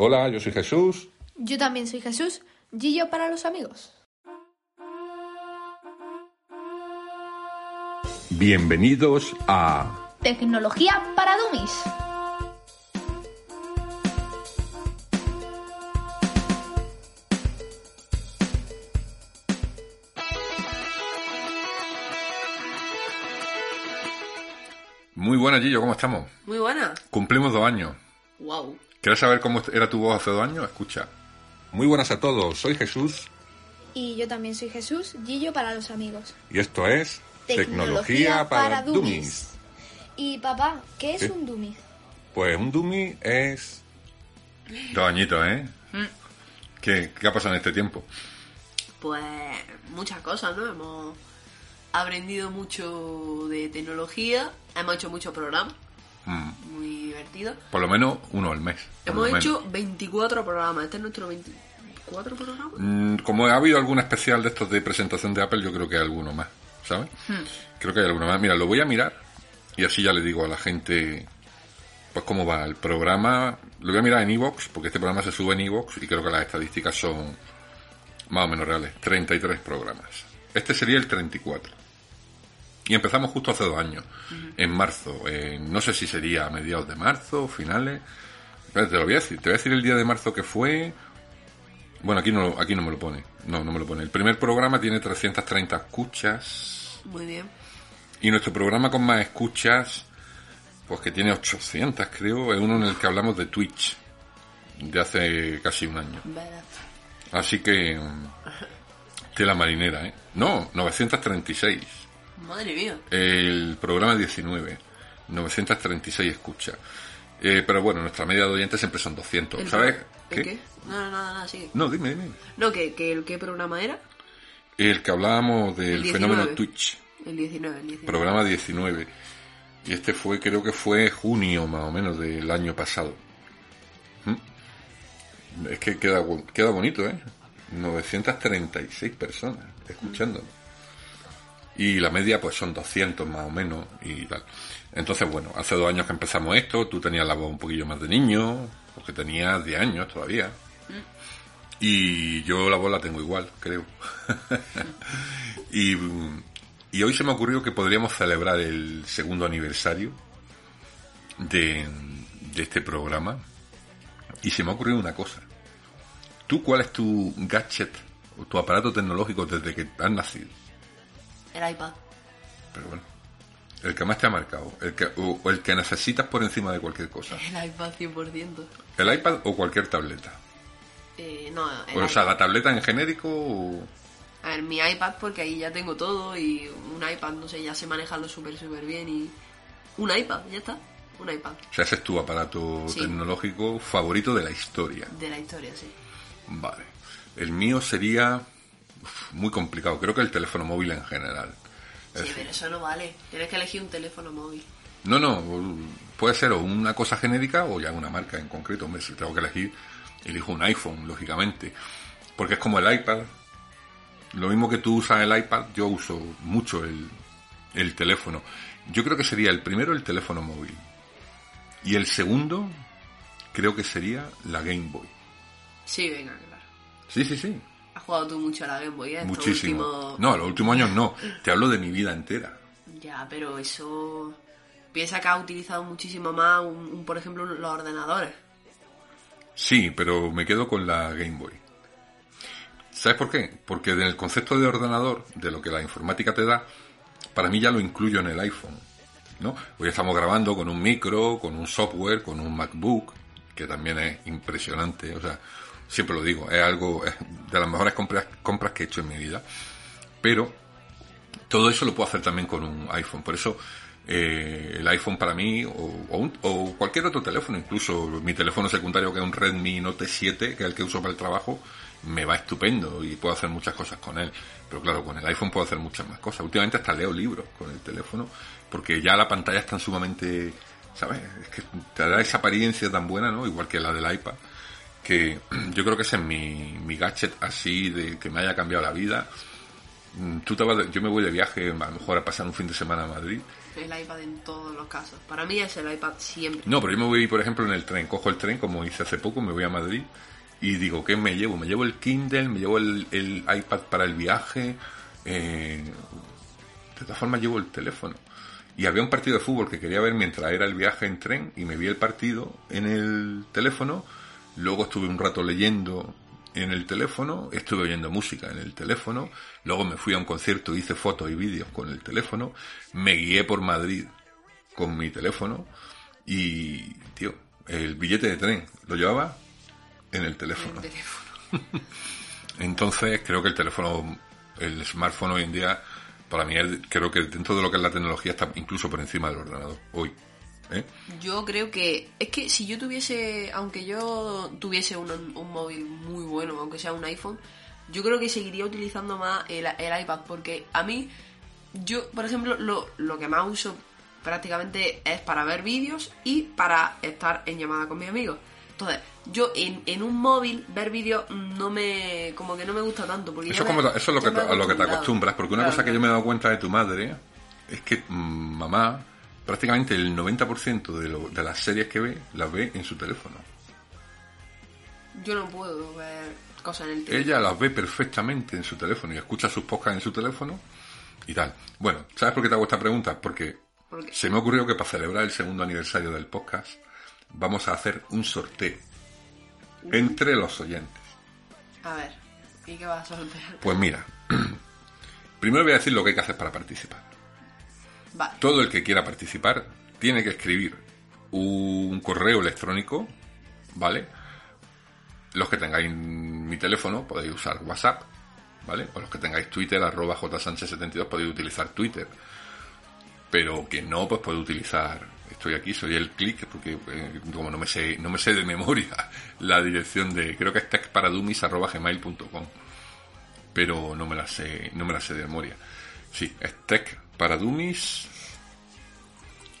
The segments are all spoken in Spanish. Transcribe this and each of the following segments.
Hola, yo soy Jesús. Yo también soy Jesús. Gillo para los amigos. Bienvenidos a Tecnología para Dummies. Muy buenas, Gillo, ¿cómo estamos? Muy buena. Cumplimos dos años. Wow. ¿Quieres saber cómo era tu voz hace dos años? Escucha. Muy buenas a todos, soy Jesús Y yo también soy Jesús. Gillo para los amigos. y esto es Tecnología, para, Dummies. Y papá, ¿qué es Sí. un dummy? Pues un dummy es... Dos añitos, ¿eh? ¿Qué, ¿Qué ha pasado en este tiempo? Pues muchas cosas, ¿no? Hemos aprendido mucho de tecnología, hemos hecho muchos programas, Mm, muy divertidos. por lo menos uno al mes. Hemos hecho 24 programas, este es nuestro 24 programa. menos. Mm, como ha habido algún especial de estos de presentación de Apple, yo creo que hay alguno más, ¿sabes? Creo que hay alguno más. Mira, lo voy a mirar y así ya le digo a la gente pues cómo va el programa. Lo voy a mirar en Evox, porque este programa se sube en Evox y creo que las estadísticas son más o menos reales. 33 programas. Este sería el 34. Y empezamos justo hace dos años, en marzo. Eh, no sé si sería a mediados de marzo, finales. Te lo voy a decir. Te voy a decir el día de marzo que fue. Bueno, aquí no, aquí no me lo pone. No, no me lo pone. El primer programa tiene 330 escuchas. Muy bien. Y nuestro programa con más escuchas, pues que tiene 800 creo, es uno en el que hablamos de Twitch, de hace casi un año. Así que, tela marinera, ¿eh? No, 936. Madre mía. El programa 19, 936 escuchas. Eh, pero bueno, nuestra media de oyentes siempre son 200, El- ¿sabes? ¿El qué? No, no, nada, sigue. No, dime, dime. No, que, que el qué programa era? El que hablábamos del El 19. fenómeno Twitch. El 19, el 19. programa 19. Y este fue, creo que fue junio más o menos del año pasado. ¿Mm? Es que queda, queda bonito, ¿eh? 936 personas escuchándolo. Y la media pues son 200 más o menos y tal. Entonces, bueno, hace dos años que empezamos esto, tú tenías la voz un poquillo más de niño, porque tenías 10 años todavía. Y yo la voz la tengo igual, creo. y, mm, y hoy se me ocurrió que podríamos celebrar el segundo aniversario de, de este programa. Y se me ha ocurrido una cosa. ¿Tú cuál es tu gadget o tu aparato tecnológico desde que has nacido? El iPad. Pero bueno, el que más te ha marcado, el que, o, o el que necesitas por encima de cualquier cosa. El iPad 100%. ¿El iPad o cualquier tableta? Eh, no, el O sea, iPad. la tableta en genérico o... A ver, mi iPad porque ahí ya tengo todo y un iPad, no sé, ya sé manejarlo súper, súper bien y... Un iPad, ya está. Un iPad. O sea, ese es tu aparato Sí. tecnológico favorito de la historia. De la historia, sí. Vale. El mío sería muy complicado. Creo que el teléfono móvil en general. Es Sí, pero eso no vale. Tienes que elegir un teléfono móvil. No, no. Puede ser o una cosa genérica o ya una marca en concreto. Hombre, si tengo que elegir, elijo un iPhone, lógicamente. Porque es como el iPad. Lo mismo que tú usas el iPad, yo uso mucho el, el teléfono. Yo creo que sería el primero el teléfono móvil. Y el segundo, creo que sería la Game Boy. Sí, venga, claro. Sí, sí, sí. Jugado tú mucho a la Game Boy, ¿eh? Muchísimo. últimos- No, los últimos años no. Te hablo de mi vida entera. Ya, pero eso... Piensa que has utilizado muchísimo más, un, un, por ejemplo, los ordenadores. Sí, pero me quedo con la Game Boy. ¿Sabes por qué? Porque en el concepto de ordenador, de lo que la informática te da, para mí ya lo incluyo en el iPhone. ¿no? Hoy estamos grabando con un micro, con un software, con un MacBook, que también es impresionante. O sea, siempre lo digo, es algo de las mejores compras, compras que he hecho en mi vida. Pero todo eso lo puedo hacer también con un iPhone. Por eso eh, el iPhone para mí o, o un- o cualquier otro teléfono, incluso mi teléfono secundario que es un Redmi Note 7, que es el que uso para el trabajo, me va estupendo y puedo hacer muchas cosas con él. Pero claro, con el iPhone puedo hacer muchas más cosas. Últimamente hasta leo libros con el teléfono, porque ya la pantalla es tan sumamente, ¿sabes? Es que te da esa apariencia tan buena, ¿no? Igual que la del iPad, que yo creo que ese es mi, mi gadget así de que me haya cambiado la vida. Mm, Tú te vas de- yo me voy de viaje, a lo mejor a pasar un fin de semana a Madrid. El iPad en todos los casos. Para mí es el iPad siempre. No, pero yo me voy, por ejemplo, en el tren. Cojo el tren, como hice hace poco, me voy a Madrid y digo, ¿qué me llevo? Me llevo el Kindle, me llevo el, el iPad para el viaje. eh, de todas formas, llevo el teléfono. Y había un partido de fútbol que quería ver mientras era el viaje en tren y me vi el partido en el teléfono. Luego estuve un rato leyendo en el teléfono, estuve oyendo música en el teléfono. Luego me fui a un concierto, hice fotos y vídeos con el teléfono. Me guié por Madrid con mi teléfono. Y, tío, el billete de tren lo llevaba en el teléfono. El teléfono. Entonces, creo que el teléfono, el smartphone hoy en día, para mí, creo que dentro de lo que es la tecnología está incluso por encima del ordenador. Hoy. ¿Eh? Yo creo que es que si yo tuviese, aunque yo tuviese un, un móvil muy bueno, aunque sea un iPhone, yo creo que seguiría utilizando más el, el iPad porque a mí, yo, por ejemplo, lo, lo que más uso prácticamente es para ver vídeos y para estar en llamada con mis amigos. Entonces, yo en, en un móvil ver vídeos no me, como que no me gusta tanto porque Eso, ya es me- como, eso es lo que, te- a lo que te acostumbras, porque una Claro, cosa que yo me he dado cuenta de tu madre es que mm, mamá, prácticamente el 90% de, lo- de las series que ve, las ve en su teléfono. Yo no puedo ver cosas en el teléfono. Ella las ve perfectamente en su teléfono y escucha sus podcasts en su teléfono y tal. Bueno, ¿sabes por qué te hago esta pregunta? Porque se me ocurrió que para celebrar el segundo aniversario del podcast vamos a hacer un sorteo entre los oyentes. A ver, ¿y qué vas a sortear? Pues mira, primero voy a decir lo que hay que hacer para participar. Todo el que quiera participar tiene que escribir un correo electrónico, ¿vale? Los que tengáis mi teléfono podéis usar WhatsApp, ¿vale? O los que tengáis Twitter, arroba jsánchez72, podéis utilizar Twitter. Pero que no, pues puede utilizar, estoy aquí, soy el clic, porque eh, como no me sé, no me sé de memoria la dirección de, creo que es techparadumis.gmail.com pero no me la sé, no me la sé de memoria. Sí, es techparadumis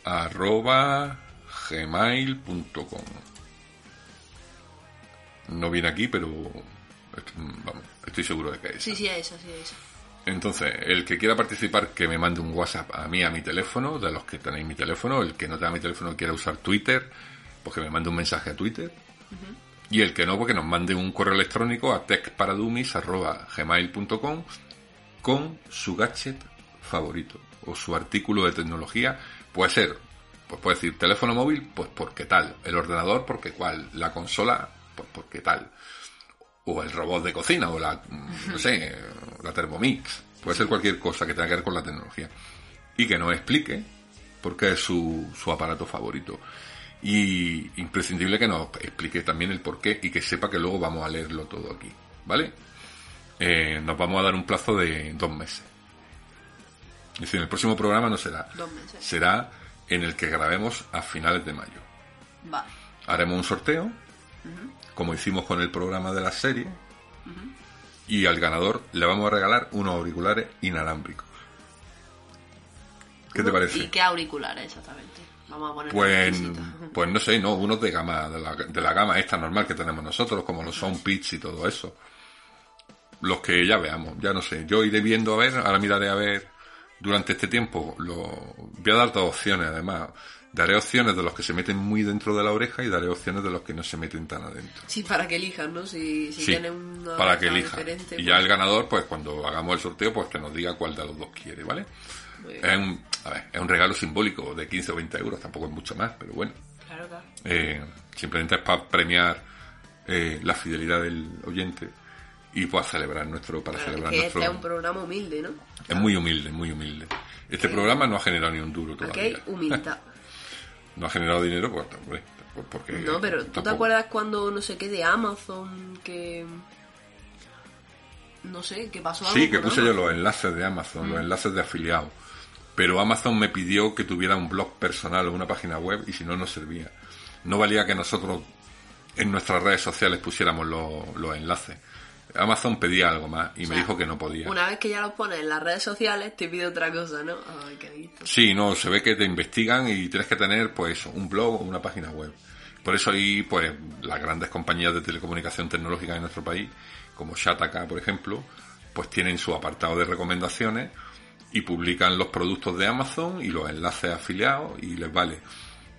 arroba gmail.com No viene aquí, pero vamos, estoy seguro de que es. Sí, sí, a esa, sí, a esa. Entonces, el que quiera participar, que me mande un WhatsApp a mí, a mi teléfono, de los que tenéis mi teléfono. El que no tenga mi teléfono quiera usar Twitter, pues que me mande un mensaje a Twitter. Y el que no, pues que nos mande un correo electrónico a techparadumis.gmail.com con su gadget favorito o su artículo de tecnología. Puede ser, pues puede decir teléfono móvil, pues porque tal. El ordenador, porque cuál. La consola, pues porque tal o el robot de cocina, o la, no sé, la Thermomix. Puede ser cualquier cosa que tenga que ver con la tecnología. Y que nos explique por qué es su, su aparato favorito. Y imprescindible que nos explique también el por qué y que sepa que luego vamos a leerlo todo aquí. ¿Vale? Eh, nos vamos a dar un plazo de dos meses. Es decir, el próximo programa no será. Dos meses. Será en el que grabemos a finales de mayo Vale. haremos un sorteo, como hicimos con el programa de la serie, y al ganador le vamos a regalar unos auriculares inalámbricos. ¿Qué te parece? ¿Y qué auriculares exactamente? Vamos a poner Pues, pues no sé, no, unos de gama, de la, de la gama esta normal que tenemos nosotros, como los Soundpits y todo eso. Los que ya veamos, ya no sé. Yo iré viendo a ver, ahora miraré a ver durante este tiempo. Lo, voy a dar dos opciones además. Daré opciones de los que se meten muy dentro de la oreja y daré opciones de los que no se meten tan adentro. Sí, para que elijan, ¿no? Si, si Sí, tienen una para que oreja elija. diferente, Y ya pues- el ganador, pues cuando hagamos el sorteo, pues que nos diga cuál de los dos quiere, ¿vale? Es un, a ver, es un regalo simbólico de 15 o 20 euros, tampoco es mucho más, pero bueno. Claro, claro. Eh, simplemente es para premiar eh, la fidelidad del oyente y para celebrar nuestro, para Claro, celebrar que nuestro. este es un programa humilde, ¿no? Es muy humilde, muy humilde. Este programa no ha generado ni un duro Aquí hay todavía. humildad. No ha generado dinero, pues, hombre, pues porque. No, pero ¿tú te tampoco- acuerdas cuando no sé qué de Amazon que no sé, que pasó algo Sí, que puse yo los enlaces de Amazon, Mm. los enlaces de afiliados. pero Amazon me pidió que tuviera un blog personal o una página web y si no, no servía. No valía que nosotros en nuestras redes sociales pusiéramos los, los enlaces. Amazon pedía algo más y me dijo que no podía. Una vez que ya los pones en las redes sociales, te pide otra cosa, ¿no? Ay, qué listo. Sí, no, se ve que te investigan y tienes que tener, pues, un blog o una página web. Por eso ahí, pues, las grandes compañías de telecomunicación tecnológica en nuestro país, como Shataka, por ejemplo, pues tienen su apartado de recomendaciones y publican los productos de Amazon y los enlaces afiliados y les vale.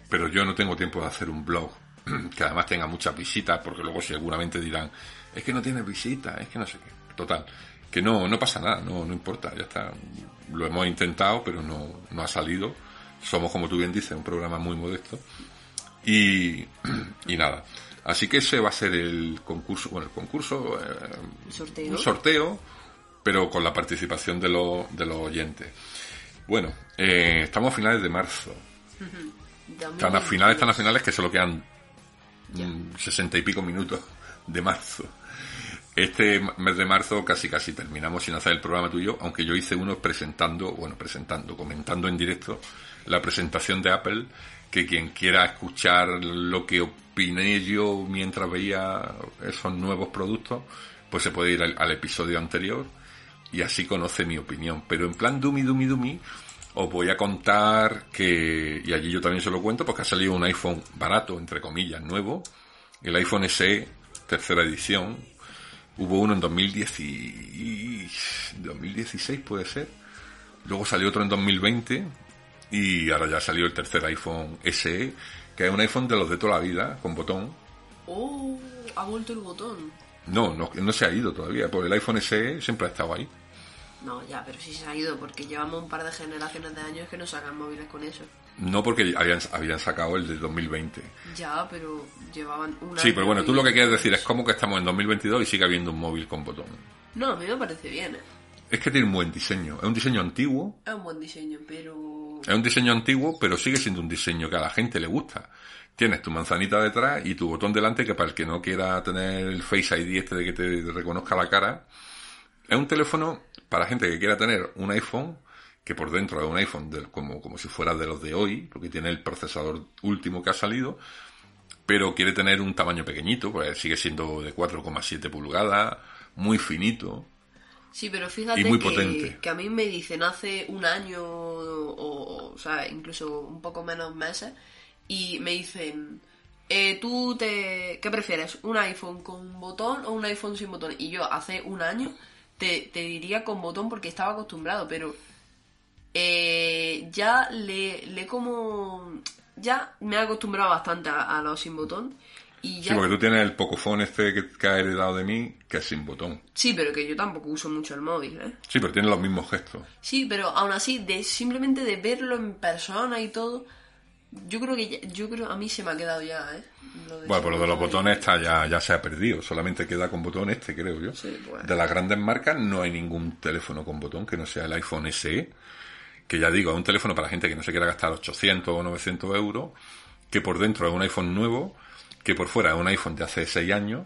Pero yo no tengo tiempo de hacer un blog que además tenga muchas visitas, porque luego seguramente dirán, es que no tiene visitas, es que no sé qué. Total, que no, no pasa nada, no, no importa, ya está. Lo hemos intentado, pero no, no ha salido. Somos, como tú bien dices, un programa muy modesto. Y, y nada. Así que ese va a ser el concurso, bueno, el concurso, eh, Sorteo. un sorteo, pero con la participación de, los de los oyentes. Bueno, eh, estamos a finales de marzo. Tan a finales, tan a finales que solo quedan mm, sesenta y pico minutos de marzo. Este mes de marzo casi casi terminamos sin hacer el programa tuyo, aunque yo hice uno presentando, bueno, presentando, comentando en directo la presentación de Apple, que quien quiera escuchar lo que opiné yo mientras veía esos nuevos productos, pues se puede ir al, episodio anterior y así conoce mi opinión. Pero en plan dumi dumi dumi, os voy a contar que, y allí yo también se lo cuento, porque ha salido un iPhone barato, entre comillas, nuevo, el iPhone SE, tercera edición. Hubo uno en 2010 y- 2016, puede ser. Luego salió otro en 2020 y ahora ya salió el tercer iPhone SE, que es un iPhone de los de toda la vida, con botón. Oh, ha vuelto el botón. No, no, no se ha ido todavía, porque el iPhone SE siempre ha estado ahí. No, ya, pero sí se ha ido, porque llevamos un par de generaciones de años que no sacan móviles con eso. No porque habían, habían sacado el de 2020. Ya, pero llevaban un Sí, pero bueno, tú lo que quieres decir es como que estamos en 2022 y sigue habiendo un móvil con botón. No, a mí me parece bien, ¿eh? Es que tiene un buen diseño. Es un diseño antiguo, Es un buen diseño, pero... es un diseño antiguo, pero sigue siendo un diseño que a la gente le gusta. Tienes tu manzanita detrás y tu botón delante, que para el que no quiera tener el Face ID este de que te reconozca la cara, es un teléfono para gente que quiera tener un iPhone, que por dentro es un iPhone del- como, como si fuera de los de hoy, porque tiene el procesador último que ha salido, pero quiere tener un tamaño pequeñito, pues sigue siendo de 4,7 pulgadas, muy finito. Sí, pero fíjate Y muy que, potente. que a mí me dicen hace un año o, o sea, incluso un poco menos meses y me dicen, eh, ¿tú te, qué prefieres? ¿Un iPhone con botón o un iPhone sin botón? Y yo hace un año te, te diría con botón porque estaba acostumbrado, pero eh, ya le, le como... Ya me he acostumbrado bastante a, a los sin botón y Sí, ya... porque tú tienes el Pocophone este que, que ha heredado de mí, que es sin botón. Sí, pero que yo tampoco uso mucho el móvil, ¿eh? Sí, pero tiene los mismos gestos. Sí, pero aún así, de simplemente de verlo en persona y todo, yo creo que ya- yo creo a mí se me ha quedado ya, ¿eh? Lo de Bueno, por lo de los botones está ya, ya se ha perdido. Solamente queda con botón este, creo yo. Sí, pues. De las grandes marcas no hay ningún teléfono con botón que no sea el iPhone SE. Que ya digo, es un teléfono para gente que no se quiera gastar 800 o 900 euros. Que por dentro es un iPhone nuevo. Que por fuera es un iPhone de hace 6 años.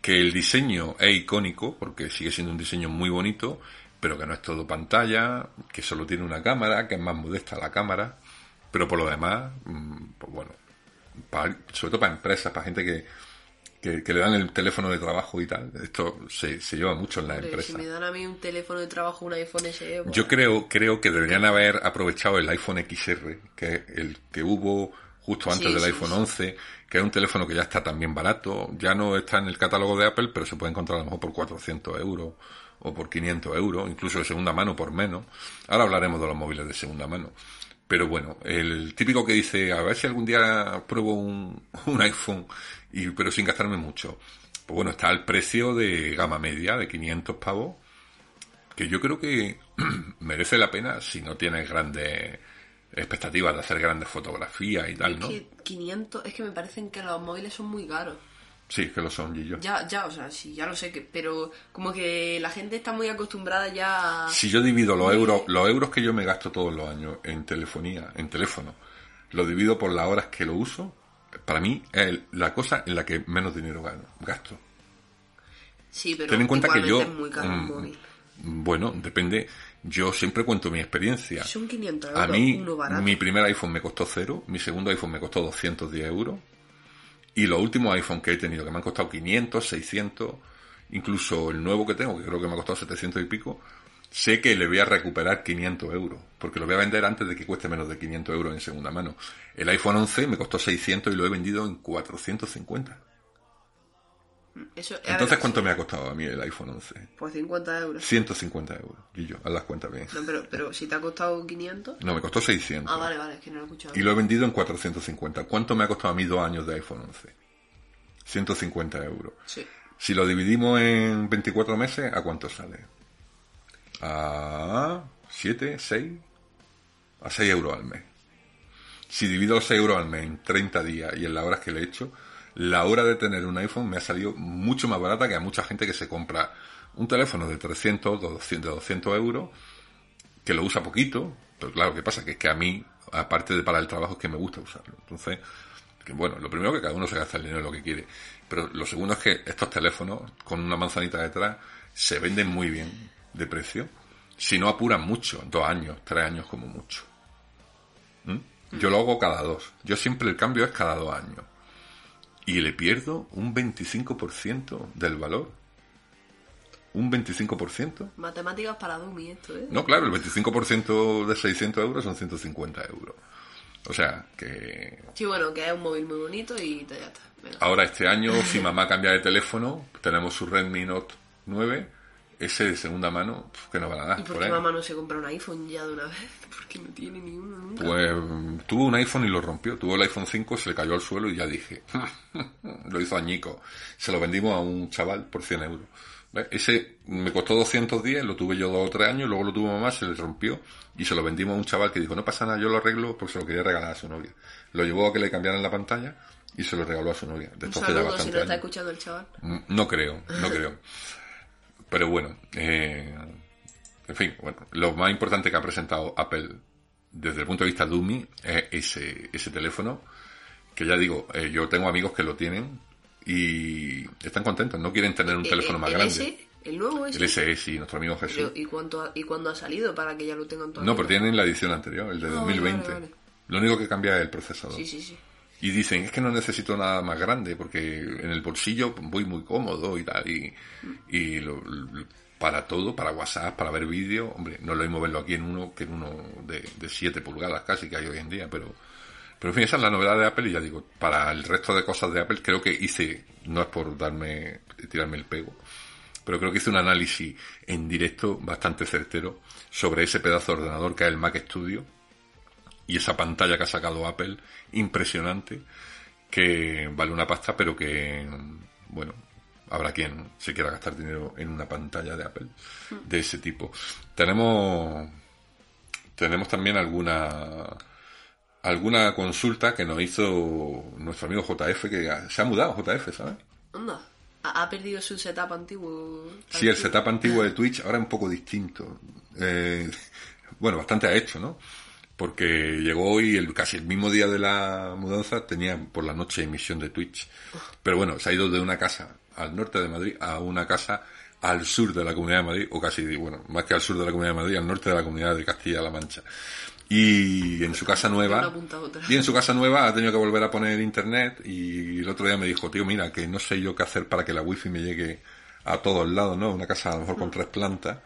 Que el diseño es icónico, porque sigue siendo un diseño muy bonito. Pero que no es todo pantalla. Que solo tiene una cámara, que es más modesta la cámara. Pero por lo demás, mm, pues bueno, sobre todo para empresas, para gente que, que, que le dan el teléfono de trabajo y tal. Esto se, se lleva mucho en las Hombre, si me dan a mí un teléfono de trabajo, un iPhone SE, pues, Yo creo, creo que deberían haber aprovechado el iPhone XR, que es el que hubo justo antes Sí, del sí, iPhone sí. 11, que es un teléfono que ya está también barato, ya no está en el catálogo de Apple, pero se puede encontrar a lo mejor por 400 euros o por 500 euros, incluso de segunda mano por menos. Ahora hablaremos de los móviles de segunda mano. Pero bueno, el típico que dice, a ver si algún día pruebo un, un iPhone, y, pero sin gastarme mucho. Pues bueno, está al precio de gama media, de 500 pavos, que yo creo que merece la pena si no tienes grandes expectativas de hacer grandes fotografías y tal, es ¿no? que 500, es que me parecen que los móviles son muy caros. Sí, que lo son, Gillo. Ya, ya, o sea, sí, ya lo sé, que, pero como que la gente está muy acostumbrada ya a... Si yo divido los euros, los euros que yo me gasto todos los años en telefonía, en teléfono, lo divido por las horas que lo uso, para mí es la cosa en la que menos dinero gano, gasto. Sí, pero Ten en cuenta que yo, es muy caro un mm, móvil. Bueno, depende. Yo siempre cuento mi experiencia. Son 500 euros. A mí, uno barato. mi primer iPhone me costó cero, mi segundo iPhone me costó 210 euros. Y los últimos iPhone que he tenido, que me han costado 500, 600, incluso el nuevo que tengo, que creo que me ha costado 700 y pico, sé que le voy a recuperar 500 euros, porque lo voy a vender antes de que cueste menos de 500 euros en segunda mano. El iPhone 11 me costó 600 y lo he vendido en 450. Eso, a Entonces, ver, ¿cuánto me ha costado a mí el iPhone 11? Pues 50 euros. 150 euros. Y yo, haz las cuentas bien. No, pero, pero si te ha costado 500. No, me costó 600. Ah, vale, vale, es que no lo he escuchado. Y lo he vendido en 450. ¿Cuánto me ha costado a mí dos años de iPhone 11? 150 euros. Sí. Si lo dividimos en 24 meses, ¿a cuánto sale? A 7, 6, a 6 euros al mes. Si divido los 6 euros al mes en 30 días y en las horas que le he hecho, la hora de tener un iPhone me ha salido mucho más barata que a mucha gente que se compra un teléfono de 300, 200, de 200 euros, que lo usa poquito, pero claro, ¿qué pasa? Que es que a mí, aparte de para el trabajo, es que me gusta usarlo. Entonces, que bueno, lo primero que cada uno se gasta el dinero lo que quiere, pero lo segundo es que estos teléfonos, con una manzanita detrás, se venden muy bien de precio, si no apuran mucho, dos años, tres años como mucho. ¿Mm? Yo lo hago cada dos. Yo siempre el cambio es cada dos años. Y le pierdo un 25% del valor. Un 25%. Matemáticas para Dummy esto, ¿eh? No, claro, el 25% de 600 euros son 150 euros. O sea, que Sí, bueno, que es un móvil muy bonito y ya está. Ahora este año, si mamá cambia de teléfono, tenemos su Redmi Note 9, ese de segunda mano, que no van a dar. ¿Y por por qué ahí. mamá no se compra un iPhone ya de una vez? Porque no tiene ni uno nunca. Pues mm, tuvo un iPhone y lo rompió. Tuvo el iPhone 5, se le cayó al suelo y ya dije, lo hizo añico. Se lo vendimos a un chaval por 100 euros. ¿Ves? Ese me costó 210, lo tuve yo dos o tres años, luego lo tuvo mamá, se le rompió y se lo vendimos a un chaval que dijo, no pasa nada, yo lo arreglo porque se lo quería regalar a su novia. Lo llevó a que le cambiaran la pantalla y se lo regaló a su novia. De un saludo si no está escuchando el chaval. Mm, No creo, no creo. Pero bueno, eh, en fin, bueno, lo más importante que ha presentado Apple desde el punto de vista Dummy es ese, ese teléfono, que ya digo, eh, yo tengo amigos que lo tienen y están contentos, no quieren tener un ¿El- teléfono el- más grande. ¿El nuevo S? El SE, sí, nuestro amigo Jesús. Pero, ¿y, cuánto ha- ¿Y cuándo ha salido para que ya lo tengan todos? No, pero tienen la edición anterior, el de Ah, vale, 2020. vale, vale. Lo único que cambia es el procesador. Sí, sí, sí. Y dicen, es que no necesito nada más grande porque en el bolsillo voy muy cómodo y tal. Y, lo- para todo, para WhatsApp, para ver vídeo, hombre, no lo mismo verlo aquí en uno que en uno de, de 7 pulgadas casi que hay hoy en día, pero, pero en fin, esa es la novedad de Apple y ya digo, para el resto de cosas de Apple creo que hice, no es por darme, tirarme el pego, pero creo que hice un análisis en directo bastante certero sobre ese pedazo de ordenador que es el Mac Studio y esa pantalla que ha sacado Apple, impresionante, que vale una pasta, pero que, bueno, habrá quien se quiera gastar dinero en una pantalla de Apple de ese tipo. Tenemos, tenemos también alguna, alguna consulta que nos hizo nuestro amigo JF, que se ha mudado JF, ¿sabes? Anda. Ha, ha perdido su setup antiguo. Sí, el setup antiguo de Twitch ahora es un poco distinto. Eh, bueno, bastante ha hecho, ¿no? Porque llegó hoy, el, casi el mismo día de la mudanza, tenía por la noche emisión de Twitch. Pero bueno, se ha ido de una casa al norte de Madrid a una casa al sur de la Comunidad de Madrid, o casi, bueno, más que al sur de la Comunidad de Madrid, al norte de la Comunidad de Castilla-La Mancha. Y en su casa nueva, y en su casa nueva ha tenido que volver a poner internet y el otro día me dijo, tío, mira, que no sé yo qué hacer para que la wifi me llegue a todos lados, ¿no? Una casa a lo mejor con tres plantas.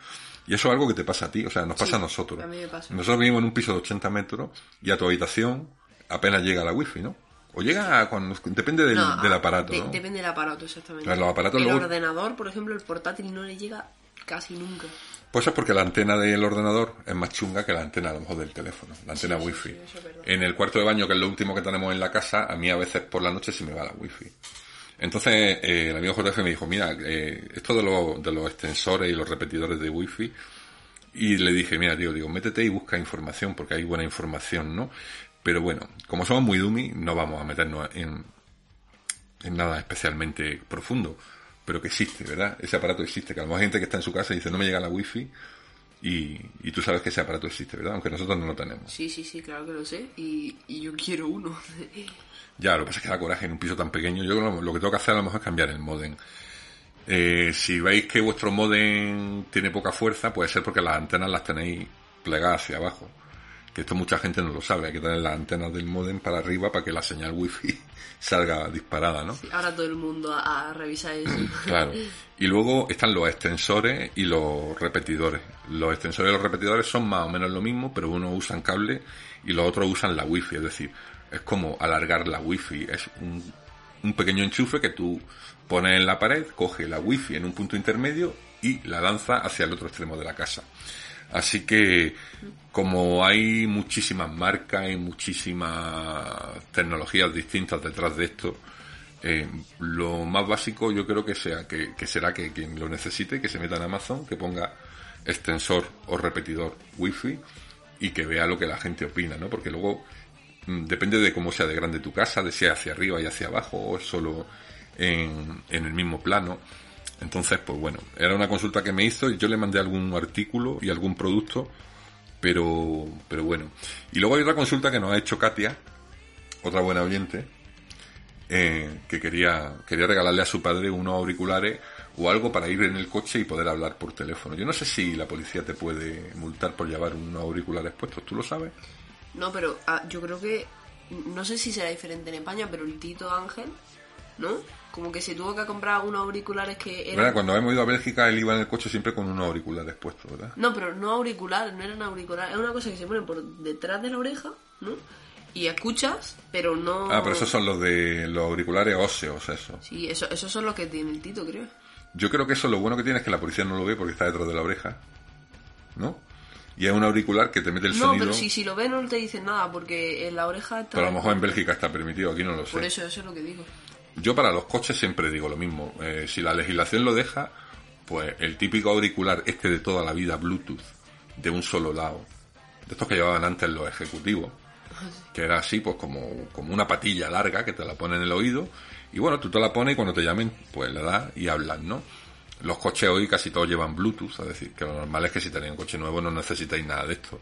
Y eso es algo que te pasa a ti, o sea, nos pasa a nosotros. a mí me pasa. Nosotros vivimos en un piso de 80 metros y a tu habitación apenas llega la wifi, ¿no? O llega a cuando, depende del, No, del ah, aparato, de- ¿no? Depende del aparato, exactamente. Los aparatos el luego- ordenador, por ejemplo, el portátil no le llega casi nunca. Pues es porque la antena del ordenador es más chunga que la antena a lo mejor del teléfono, la antena Sí, wifi. sí, es en el cuarto de baño, que es lo último que tenemos en la casa, a mí a veces por la noche se me va la wifi. Entonces, eh, el amigo JF me dijo, mira, eh, esto de, los de los extensores y los repetidores de wifi, y le dije, mira, tío, digo, métete y busca información, porque hay buena información, ¿no? Pero bueno, como somos muy dummy, no vamos a meternos en, en nada especialmente profundo, pero que existe, ¿verdad? Ese aparato existe, que a lo mejor hay gente que está en su casa y dice, no me llega la wifi, y, y tú sabes que ese aparato existe, ¿verdad? Aunque nosotros no lo tenemos. Sí, sí, sí, claro que lo sé. Y, y yo quiero uno. Ya, lo que pasa es que da coraje en un piso tan pequeño. Yo lo, lo que tengo que hacer a lo mejor es cambiar el modem. Eh, si veis que vuestro modem tiene poca fuerza, puede ser porque las antenas las tenéis plegadas hacia abajo. Que esto mucha gente no lo sabe, hay que tener las antenas del modem para arriba para que la señal wifi salga disparada, ¿no? ahora todo el mundo a, a revisar eso. Claro. Y luego están los extensores y los repetidores. Los extensores y los repetidores son más o menos lo mismo, pero unos usan cable y los otros usan la wifi. Es decir, es como alargar la wifi. Es un, un pequeño enchufe que tú pones en la pared, coge la wifi en un punto intermedio y la lanza hacia el otro extremo de la casa. Así que, como hay muchísimas marcas y muchísimas tecnologías distintas detrás de esto, eh, lo más básico yo creo que sea que, será que quien lo necesite, que se meta en Amazon, que ponga extensor o repetidor wifi y que vea lo que la gente opina, ¿no? Porque luego mm, depende de cómo sea de grande tu casa, de si hacia arriba y hacia abajo o solo en el mismo plano. Entonces, pues bueno, era una consulta que me hizo y yo le mandé algún artículo y algún producto, pero, pero bueno. Y luego hay otra consulta que nos ha hecho Katia, otra buena oyente, eh, que quería, quería regalarle a su padre unos auriculares o algo para ir en el coche y poder hablar por teléfono. Yo no sé si la policía te puede multar por llevar unos auriculares puestos, ¿tú lo sabes? No, pero ah, yo creo que. No sé si será diferente en España, pero el Tito Ángel, ¿no? Como que se tuvo que comprar unos auriculares que ¿Verdad? eran. Cuando hemos ido a Bélgica, él iba en el coche siempre con unos auriculares puestos, ¿verdad? No, pero no auriculares, no eran auriculares. Es una cosa que se pone por detrás de la oreja, ¿no? Y escuchas, pero no. Ah, pero esos son los de los auriculares óseos, eso. Sí, eso, esos son los que tiene el Tito, creo. Yo creo que eso lo bueno que tiene es que la policía no lo ve porque está detrás de la oreja, ¿no? Y es un auricular que te mete el no, sonido. pero si, si lo ven no te dicen nada, porque en la oreja está. Pero a lo mejor en Bélgica está permitido, aquí no lo sé. Por eso, eso es lo que digo. Yo para los coches siempre digo lo mismo. Eh, si la legislación lo deja, pues el típico auricular este de toda la vida, Bluetooth, de un solo lado, de estos que llevaban antes los ejecutivos, que era así, pues como, como una patilla larga que te la pone en el oído, y bueno, tú te la pones y cuando te llamen, pues le das y hablas, ¿no? Los coches hoy casi todos llevan Bluetooth, es decir, que lo normal es que si tenéis un coche nuevo no necesitáis nada de esto.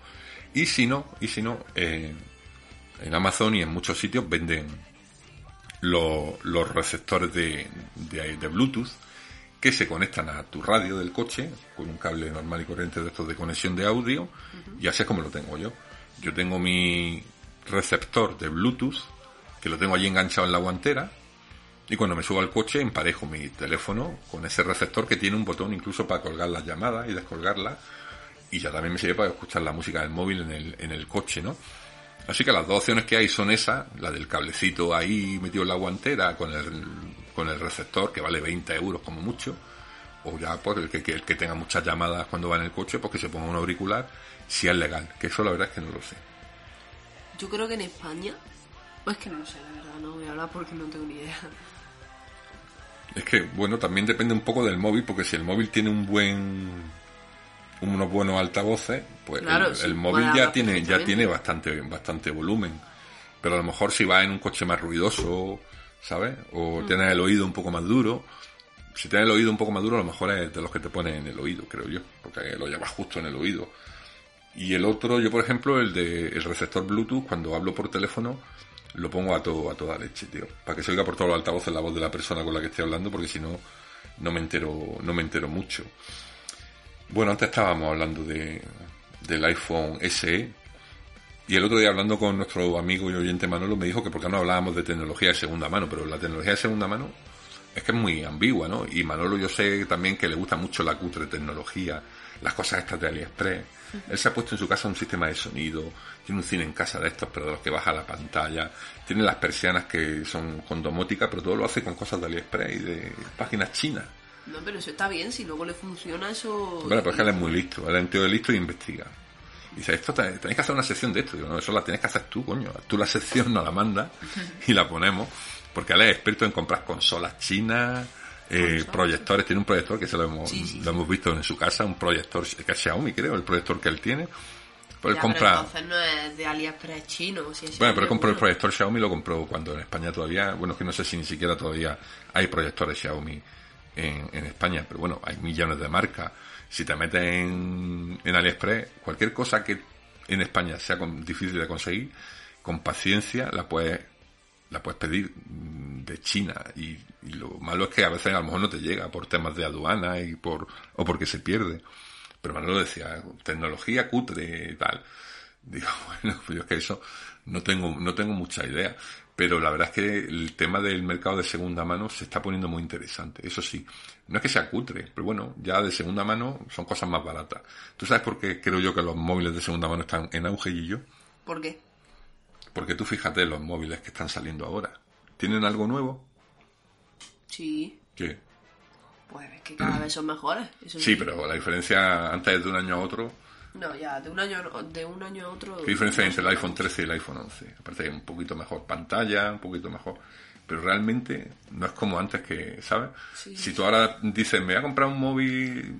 Y si no, y si no, en Amazon y en muchos sitios venden los, los receptores de, de, de Bluetooth que se conectan a tu radio del coche con un cable normal y corriente de estos de conexión de audio y así es como lo tengo yo. Yo tengo mi receptor de Bluetooth que lo tengo allí enganchado en la guantera y cuando me subo al coche emparejo mi teléfono con ese receptor que tiene un botón incluso para colgar las llamadas y descolgarlas y ya también me sirve para escuchar la música del móvil en el, en el coche, ¿no? Así que las dos opciones que hay son esas, la del cablecito ahí metido en la guantera con el, con el receptor que vale 20 euros como mucho, o ya pues el que, que- el que tenga muchas llamadas cuando va en el coche, pues que se ponga un auricular, si es legal, que eso la verdad es que no lo sé. Yo creo que en España. Pues que no lo sé, la verdad, no voy a hablar porque no tengo ni idea. Es que, bueno, también depende un poco del móvil, porque si el móvil tiene un buen unos buenos altavoces, pues Claro, el, sí, el móvil ya tiene ya tiene bastante bastante volumen. Pero a lo mejor si vas en un coche más ruidoso, ¿sabes? O Mm. tienes el oído un poco más duro, si tienes el oído un poco más duro, a lo mejor es de los que te ponen en el oído, creo yo, porque lo llevas justo en el oído. Y el otro, yo por ejemplo, el de el receptor Bluetooth, cuando hablo por teléfono, lo pongo a todo, a toda leche, tío. Para que se oiga por todos los altavoces la voz de la persona con la que estoy hablando, porque si no, no me entero, no me entero mucho. Bueno, antes estábamos hablando de, del iPhone SE. Y el otro día hablando con nuestro amigo y oyente Manolo me dijo que por qué no hablábamos de tecnología de segunda mano, pero la tecnología de segunda mano es que es muy ambigua, ¿no? Y Manolo yo sé también que le gusta mucho la cutre tecnología, las cosas estas de AliExpress. Él se ha puesto en su casa un sistema de sonido, tiene un cine en casa de estos, pero de los que baja la pantalla, tiene las persianas que son con domótica, pero todo lo hace con cosas de AliExpress y de páginas chinas. No, pero eso está bien, si luego le funciona eso. Bueno, pues es que él es muy listo, él es un tío de listo y investiga. Y dice, esto te- tenéis que hacer una sección de esto. Digo, no, eso la tienes que hacer tú, coño. Tú la sección nos la mandas y la ponemos. Porque él es experto en comprar consolas chinas, eh, proyectores. Tiene un proyector que se lo hemos, Sí, sí, lo hemos visto en su casa, un proyector que es Xiaomi, creo, el proyector que él tiene. Pues él Ya, compra... Pero entonces no es de AliExpress chino. Si es Bueno, pero él compró el proyector Xiaomi, lo compró cuando en España todavía, bueno, es que no sé si ni siquiera todavía hay proyectores Xiaomi en, en España, pero bueno, hay millones de marcas. Si te metes en, en AliExpress, cualquier cosa que en España sea difícil de conseguir, con paciencia la puedes, la puedes pedir mm, de China y, y lo malo es que a veces a lo mejor no te llega por temas de aduana y por o porque se pierde. Pero Manolo decía, tecnología cutre y tal. Digo, bueno, pues yo es que eso no tengo, no tengo mucha idea. Pero la verdad es que el tema del mercado de segunda mano se está poniendo muy interesante. Eso sí, no es que sea cutre, pero bueno, ya de segunda mano son cosas más baratas. ¿Tú sabes por qué creo yo que los móviles de segunda mano están en auge y yo? ¿Por qué? Porque tú fíjate los móviles que están saliendo ahora. ¿Tienen algo nuevo? Sí. ¿Qué? Pues es que cada vez son mejores. Eso Sí, pero la diferencia antes de un año a otro, No, ya, de un año, de un año a otro... ¿qué diferencia hay entre el iPhone 13 y el iPhone 11? Aparte hay un poquito mejor pantalla, un poquito mejor, pero realmente no es como antes que, ¿sabes? Sí. Si tú ahora dices, me voy a comprar un móvil,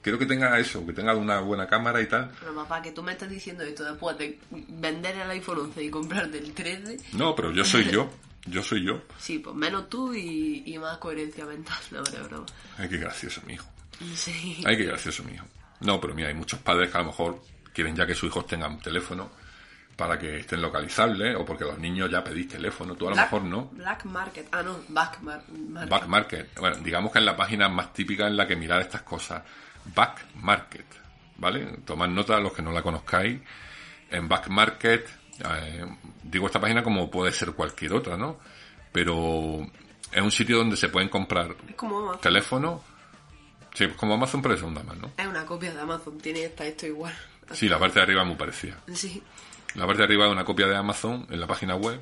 quiero que tenga eso, que tenga una buena cámara y tal. Pero papá, que tú me estás diciendo esto después de vender el iPhone 11 y comprarte el 13... No, pero yo soy yo, yo soy yo. Sí, pues menos tú y, y más coherencia mental, no, pero broma. Ay, qué gracioso mi hijo. Sí. Ay, qué gracioso mi hijo. No, pero mira, hay muchos padres que a lo mejor quieren ya que sus hijos tengan teléfono para que estén localizables o porque los niños ya pedís teléfono. Tú a lo mejor no. Black Market. Ah, no, Back Mar- Market. Back Market. Bueno, digamos que es la página más típica en la que mirar estas cosas. Back Market. ¿Vale? Tomad nota los que no la conozcáis. En Back Market, eh, digo esta página como puede ser cualquier otra, ¿no? Pero es un sitio donde se pueden comprar teléfonos. Sí, como Amazon, pero de segunda mano. Es una copia de Amazon. Tiene esta, esto igual. Sí, la parte de arriba es muy parecida. Sí. La parte de arriba es una copia de Amazon en la página web,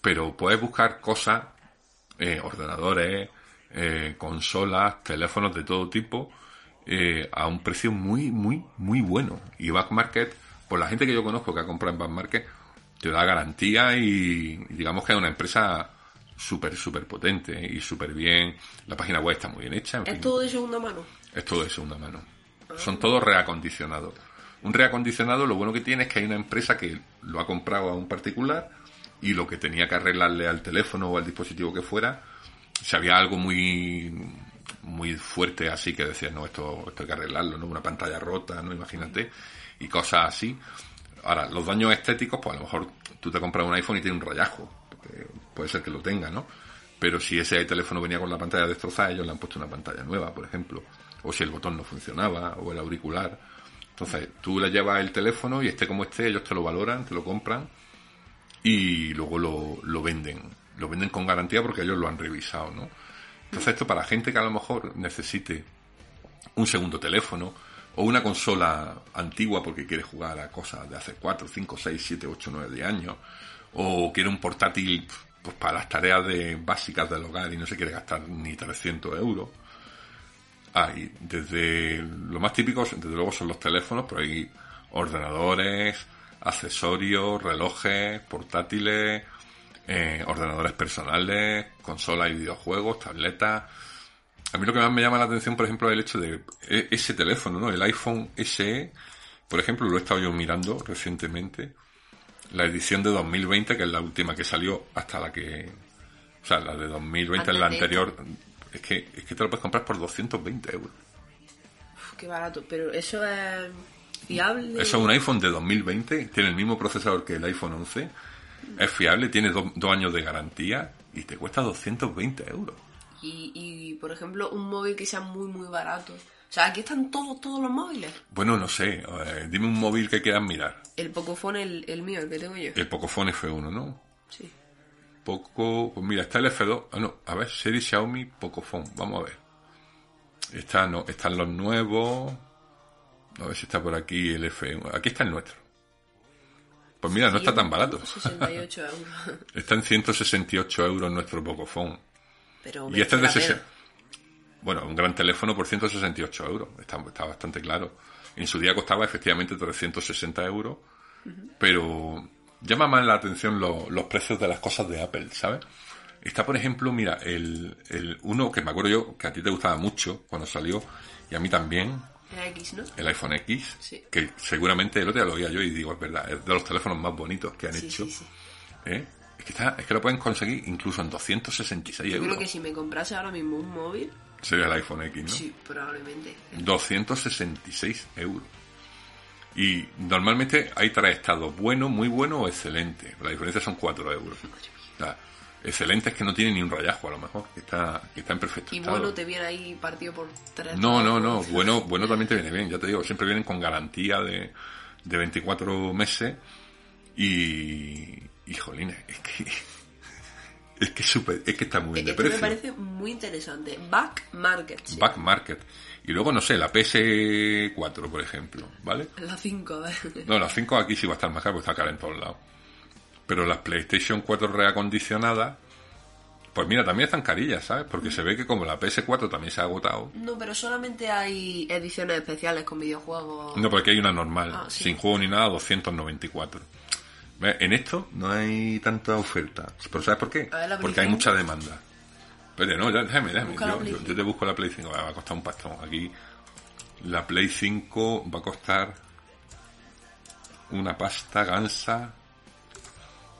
pero puedes buscar cosas, eh, ordenadores, eh, consolas, teléfonos de todo tipo, eh, a un precio muy, muy, muy bueno. Y Back Market, por la gente que yo conozco que ha comprado en Back Market, te da garantía y digamos que es una empresa súper, súper potente y súper bien. La página web está muy bien hecha. en Es fin. todo de segunda mano. Es todo de segunda mano. Son todos reacondicionados. Un reacondicionado lo bueno que tiene es que hay una empresa que lo ha comprado a un particular y lo que tenía que arreglarle al teléfono o al dispositivo que fuera, si había algo muy muy fuerte así que decía, no, esto, esto hay que arreglarlo, ¿no? Una pantalla rota, ¿no? Imagínate. Y cosas así. Ahora, los daños estéticos, pues a lo mejor tú te compras un iPhone y tiene un rayajo. Porque puede ser que lo tenga, ¿no? Pero si ese teléfono venía con la pantalla destrozada, ellos le han puesto una pantalla nueva, por ejemplo. O si el botón no funcionaba, o el auricular. Entonces, tú le llevas el teléfono y esté como esté, ellos te lo valoran, te lo compran y luego lo, lo venden. Lo venden con garantía porque ellos lo han revisado, ¿no? Entonces, esto para gente que a lo mejor necesite un segundo teléfono o una consola antigua porque quiere jugar a cosas de hace 4, 5, 6, 7, 8, 9, 10 años o quiere un portátil pues para las tareas de, básicas del hogar y no se quiere gastar ni 300 euros. Hay desde lo más típico, desde luego son los teléfonos, pero hay ordenadores, accesorios, relojes, portátiles, eh, ordenadores personales, consolas y videojuegos, tabletas. A mí lo que más me llama la atención, por ejemplo, es el hecho de e- ese teléfono, ¿no? El iPhone SE, por ejemplo, lo he estado yo mirando recientemente. La edición de 2020, que es la última que salió, hasta la que... O sea, la de 2020 es la anterior. Es que, es que te lo puedes comprar por 220 euros. Uf, qué barato. Pero eso es fiable. Eso es un iPhone de 2020, tiene el mismo procesador que el iPhone 11, es fiable, tiene do- dos años de garantía y te cuesta 220 euros. Y, y, por ejemplo, un móvil que sea muy, muy barato. O sea, aquí están todos, todos los móviles. Bueno, no sé, eh, dime un móvil que quieras mirar. El Pocophone, el, el mío, el que tengo yo. El Pocophone F1, ¿no? Sí. Poco, pues mira, está el F2, ah, no, a ver, serie Xiaomi Pocophone, vamos a ver. Está, no, están los nuevos, a ver si está por aquí el F1, aquí está el nuestro. Pues mira, no está tan barato. 68 euros. Está en 168 euros nuestro Pocophone. Pero Y este es de merece la 60. pena. Bueno, un gran teléfono por 168 euros. Está, está bastante claro. En su día costaba efectivamente 360 euros. Pero llama más la atención lo- los precios de las cosas de Apple, ¿sabes? Está, por ejemplo, mira, el, el uno que me acuerdo yo, que a ti te gustaba mucho cuando salió, y a mí también, Era X, ¿no? el iPhone X, Sí. que seguramente el otro día lo oía yo y digo, es verdad, es de los teléfonos más bonitos que han Sí, hecho. sí, sí. ¿eh? Es, que está, es que lo pueden conseguir incluso en 266 Yo euros. creo que si me comprase ahora mismo un móvil, Sería el iPhone X, ¿no? sí, probablemente. 266 euros. Y normalmente hay tres estados, bueno, muy bueno o excelente. La diferencia son 4 euros. O sea, excelente es que no tiene ni un rayajo a lo mejor, que está, que está en perfecto Y estado. bueno, te viene ahí partido por tres. No, no, no. Bueno, bueno también te viene bien. Ya te digo, siempre vienen con garantía de, de 24 meses. Y, y jolines, es que, es que, súper- es que está muy bien de que me precio. parece muy interesante. Back Market. sí. Back market. Y luego, no sé, la PS4, por ejemplo, ¿vale? La 5, a ver. No, la 5 aquí sí va a estar más cara porque está cara en todos lados. Pero las PlayStation 4 reacondicionadas, pues mira, también están carillas, ¿sabes? Porque se ve que como la PS4 también se ha agotado. No, pero solamente hay ediciones especiales con videojuegos. No, porque hay una normal, Ah, sí. sin juego ni nada, 294. En esto no hay tanta oferta. ¿Pero sabes por qué? Porque hay mucha demanda. Pero no, déjame, déjame. Yo, Play yo- 5. yo te busco la Play 5. Va a costar un pastón. Aquí la Play 5 va a costar una pasta gansa.